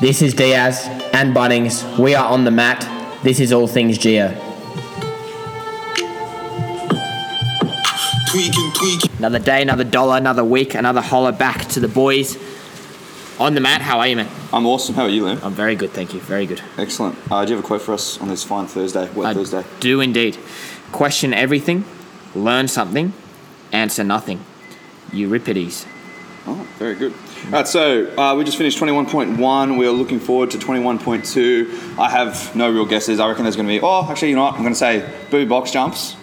This is Diaz and Bunnings. We are on the mat. This is all things Geo. Tweaking, tweaking. Another day, another dollar, another week, another holler back to the boys. On the mat, how are you, man? I'm awesome. How are you, Liam? I'm very good, thank you. Very good. Excellent. Uh, do you have a quote for us on this fine Thursday, wet I Thursday? do indeed. Question everything, learn something, answer nothing. Euripides. Oh, very good. All right, so uh, we just finished 21.1. We are looking forward to 21.2. I have no real guesses. I reckon there's going to be, oh, actually, you know what? I'm going to say boo box jumps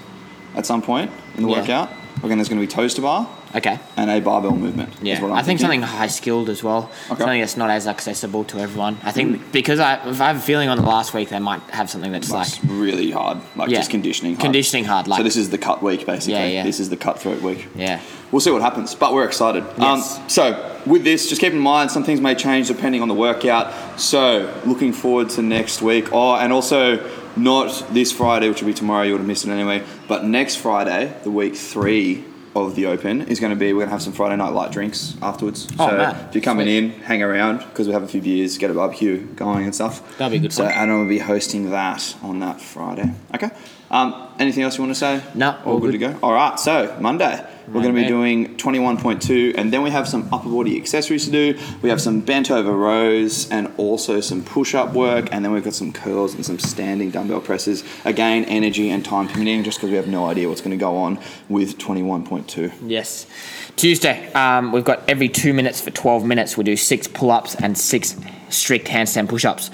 at some point in the Yeah. workout. Reckon there's going to be toes to bar Okay. and a barbell movement. Yeah, I think thinking. something high skilled as well. Okay. Something that's not as accessible to everyone. I think because I, I have a feeling on the last week they might have something that's like That's really hard, like Yeah. just conditioning hard. Conditioning hard, like- so this is the cut week, basically. Yeah, yeah. This is the cutthroat week. yeah. We'll see what happens, but we're excited. Yes. Um, so, with this, just keep in mind some things may change depending on the workout. So, looking forward to next week. Oh, and also not this Friday, which will be tomorrow. You would have missed it anyway. But next Friday, the week three of the Open is going to be. We're going to have some Friday night light drinks afterwards. Oh, so man. if you're coming Sweet. in, hang around because we have a few beers, get a barbecue going and stuff. That'd be good So fun. Anna will be hosting that on that Friday. Okay. Um, anything else you want to say? No, all, all good, good. to go. All right. So Monday we're going to be doing 21.2, and then we have some upper body accessories to do. We have some bent over rows and also some push up work, and then we've got some curls and some standing dumbbell presses. Again, energy and time permitting, just because we have no idea what's going to go on with 21.2. Yes. Tuesday, um, we've got every two minutes for 12 minutes. We'll do six pull ups and six strict handstand push ups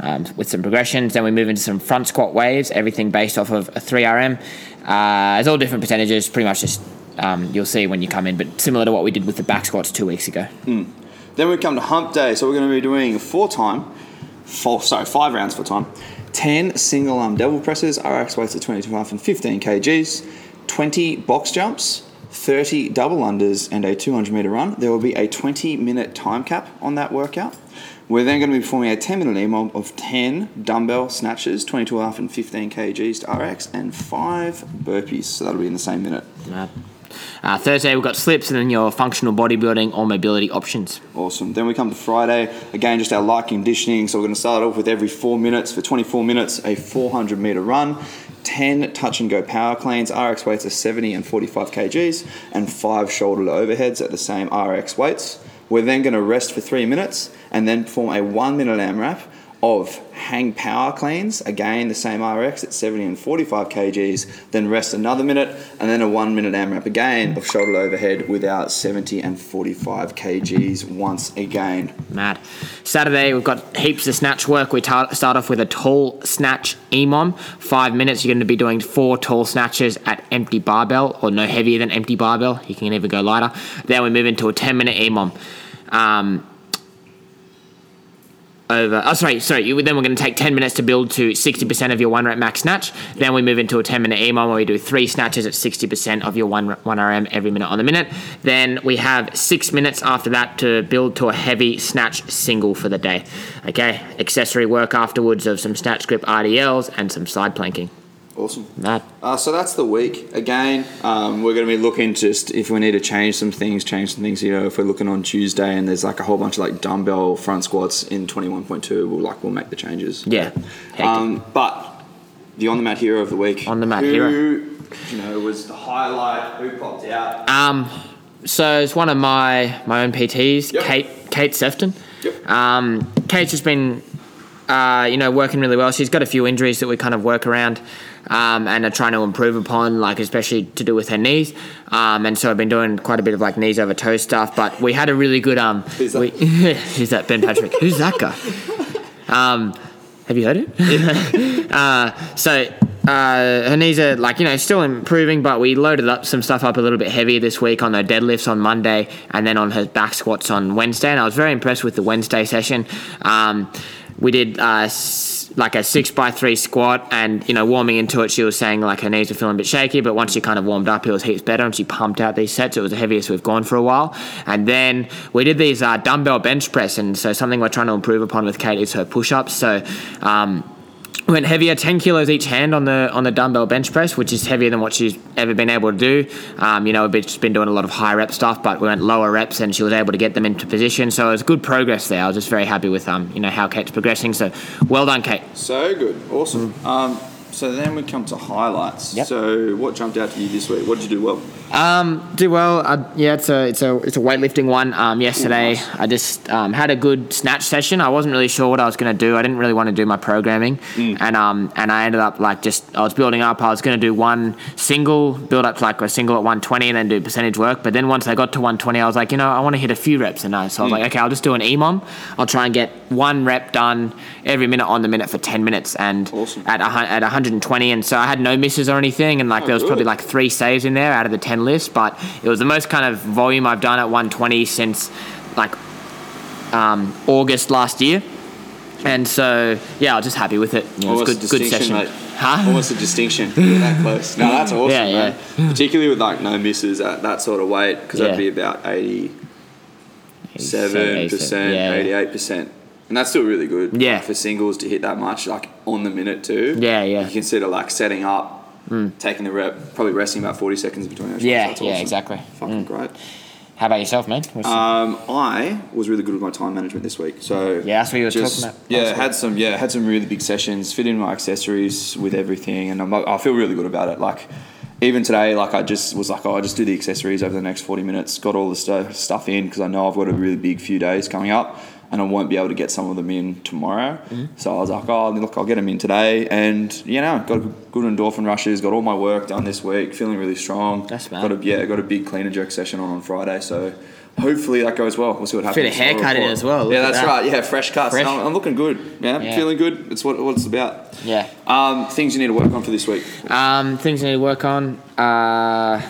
um, with some progressions. Then we move into some front squat waves, everything based off of a 3RM. Uh, it's all different percentages, pretty much just um, you'll see when you come in, but similar to what we did with the back squats two weeks ago. Then we come to hump day, so we're going to be doing four time, four, sorry, five rounds for time, 10 single arm devil presses, RX weights at 22.5 and 15 kgs, 20 box jumps, 30 double unders, and a 200 meter run. There will be a 20 minute time cap on that workout. We're then going to be performing a 10 minute EMOM of 10 dumbbell snatches, 22.5 and 15 kgs to RX, and 5 burpees. So that'll be in the same minute. Mad. Uh, Thursday, we've got slips and then your functional bodybuilding or mobility options. Awesome. Then we come to Friday. Again, just our light conditioning. So we're going to start off with every four minutes for 24 minutes, a 400 meter run, 10 touch and go power cleans, RX weights of 70 and 45 kgs, and five shoulder to overheads at the same RX weights. We're then going to rest for three minutes and then perform a one minute AMRAP of hang power cleans, again the same RX at 70 and 45 kgs, then rest another minute, and then a one minute AMRAP again of shoulder overhead without 70 and 45 kgs once again. Mad. Saturday, we've got heaps of snatch work. We ta- start off with a tall snatch EMOM. Five minutes, you're going to be doing four tall snatches at empty barbell or no heavier than empty barbell. You can even go lighter. Then we move into a 10 minute EMOM. Um, over. Oh, sorry, sorry. You, then we're going to take 10 minutes to build to 60% of your one rep max snatch. Then we move into a 10 minute EMOM where we do three snatches at 60% of your one, one RM every minute on the minute. Then we have six minutes after that to build to a heavy snatch single for the day. Okay, accessory work afterwards of some snatch grip RDLs and some side planking. Awesome. Mad. Uh, so that's the week. Again, um, we're going to be looking just if we need to change some things, change some things. You know, if we're looking on Tuesday and there's like a whole bunch of like dumbbell front squats in 21.2, we'll like we'll make the changes. Yeah. Um, but the on the mat hero of the week. On the mat who, hero. You know, was the highlight. Who popped out? Um, so it's one of my my own PTs, Yep. Kate Kate Sefton. Yep. Um, Kate's just been, uh, you know, working really well. She's got a few injuries that we kind of work around, um, and are trying to improve upon, like especially to do with her knees. Um, and so I've been doing quite a bit of like knees over toe stuff. But we had a really good um. Who's that? We, who's that? Ben Patrick. who's that guy? Um, have you heard it? uh, so uh, her knees are like you know still improving, but we loaded up some stuff up a little bit heavier this week on her deadlifts on Monday, and then on her back squats on Wednesday. And I was very impressed with the Wednesday session. Um, we did uh, like a six by three squat, and you know warming into it, she was saying like her knees were feeling a bit shaky, but once she kind of warmed up, it was heaps better, and she pumped out these sets. It was the heaviest we've gone for a while, and then we did these uh, dumbbell bench press, and so something we're trying to improve upon with Kate is her push ups. So. Um, went heavier, ten kilos each hand on the on the dumbbell bench press, which is heavier than what she's ever been able to do. Um, you know, we've just been doing a lot of high rep stuff, but we went lower reps, and she was able to get them into position. So it was good progress there. I was just very happy with um, you know how Kate's progressing. So well done, Kate. So good, awesome. Um, so then we come to highlights. Yep. So what jumped out to you this week? What did you do well? Um, do well. Uh, yeah, it's a it's a it's a weightlifting one. Um, yesterday nice. I just um, had a good snatch session. I wasn't really sure what I was going to do. I didn't really want to do my programming, and um and I ended up like just I was building up. I was going to do one single, build up to like a single at 120, and then do percentage work. But then once I got to 120, I was like, you know, I want to hit a few reps, and I, so I was like, okay, I'll just do an EMOM. I'll try and get one rep done every minute on the minute for 10 minutes, and Awesome. at a, at 120, and so I had no misses or anything, and like Oh, there was probably like three saves in there out of the 10 list, but it was the most kind of volume I've done at 120 since like um, August last year. And so, yeah, I was just happy with it. Know, it was good, a good session. mate. Huh? Almost a distinction. You're that close. No, that's awesome, Yeah, man. Particularly with like no misses at that sort of weight, because Yeah. that'd be about 87%, 87, 88%. And that's still really good. Yeah. For singles to hit that much, like on the minute too. Yeah, yeah. You consider like setting up, taking the rep, probably resting about 40 seconds between those. Yeah. That's yeah, awesome. exactly. Fucking great. How about yourself, man? Um, I was really good with my time management this week. So Yeah, that's what you were just- talking about. Yeah, had some yeah had some really big sessions, fit in my accessories with everything, and I'm, I feel really good about it. Like even today, like I just was like, oh, I just do the accessories over the next 40 minutes. Got all the stu- stuff in because I know I've got a really big few days coming up. And I won't be able to get some of them in tomorrow. Mm-hmm. So I was like, oh, look, I'll get them in today. And, you know, got good endorphin rushes, got all my work done this week, feeling really strong. That's mad. Got a, yeah, got a big clean and jerk session on on Friday. So hopefully that goes well. We'll see what happens. Fit a haircut in as well, look Yeah, that's that. right. Yeah, fresh cuts. Fresh. I'm, I'm looking good. Yeah, Yeah. feeling good. It's what, what it's about. yeah. Um, things you need to work on for this week. Um, things I need to work on. Uh.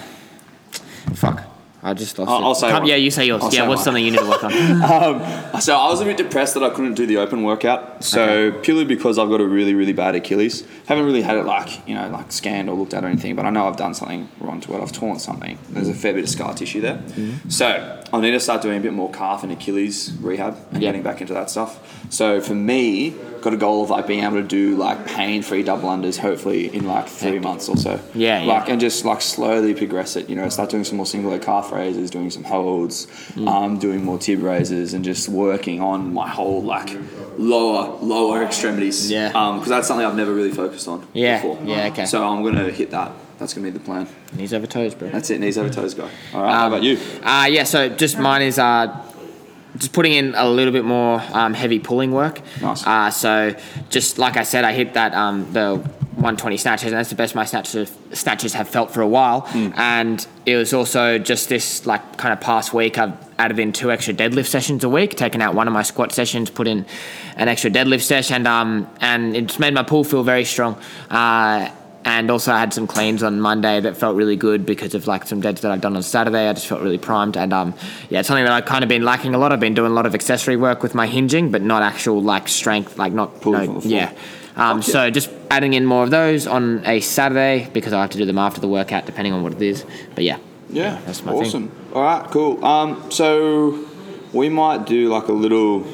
I just lost I'll-. I'll say Come- one. Yeah, you say yours. I'll yeah, say what's one. something you need to work on? Um, so I was a bit depressed that I couldn't do the open workout. So purely because I've got a really, really bad Achilles. Haven't really had it like you know like scanned or looked at or anything, but I know I've done something wrong to it. I've torn something. There's a fair bit of scar tissue there. Mm-hmm. So I need to start doing a bit more calf and Achilles rehab and Yeah. getting back into that stuff. So for me, got a goal of like being able to do like pain-free double unders, hopefully in like three months or so. Yeah, yeah. Like and just like slowly progress it. You know, start doing some more single leg calf raises, doing some holds, Mm. um, doing more tib raises, and just working on my whole like lower lower extremities. Yeah. because that's something I've never really focused on. Yeah, Before. yeah, okay. So I'm gonna hit that. That's gonna be the plan. Knees over toes, bro. That's it. Knees over toes, guy. All right. how Um, about you? Uh, yeah, so just mine is uh, just putting in a little bit more um, heavy pulling work. Nice. Uh, so just like I said, I hit that um, the 120 snatches, and that's the best my snatches snatches have felt for a while. Hmm. And it was also just this like kind of past week, I've added in two extra deadlift sessions a week, taken out one of my squat sessions, put in an extra deadlift session, and um, and it's made my pull feel very strong. Uh, and also I had some cleans on Monday that felt really good because of like some deads that I'd done on Saturday. I just felt really primed and um yeah, it's something that I've kind of been lacking a lot. I've been doing a lot of accessory work with my hinging, but not actual like strength, like not Pulling no- from the floor. yeah. Um, so just adding in more of those on a Saturday because I have to do them after the workout, depending on what it is. But yeah, Yeah, that's my awesome. thing. All right, cool. Um, so we might do like a little,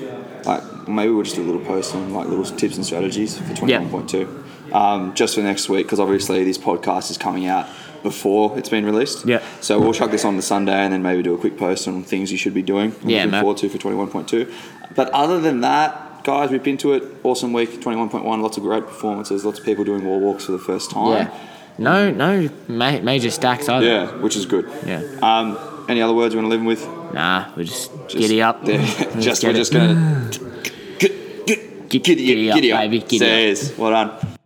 maybe we'll just do a little post on like little tips and strategies for twenty one point two, um, just for next week because obviously this podcast is coming out before it's been released. Yeah. So we'll chuck this on the Sunday and then maybe do a quick post on things you should be doing. Yeah, looking forward to for twenty one point two. But other than that. Guys, we've been to it. Awesome week, 21.1. Lots of great performances. Lots of people doing wall walks for the first time. Yeah. No, no ma- major stacks either. Yeah, which is good. Yeah. Um, any other words you want to leave them with? Nah, we're just, Just- giddy up. Yeah, Let's just we're just gonna get, get, Gid- giddy, giddy up, giddy up, baby, giddy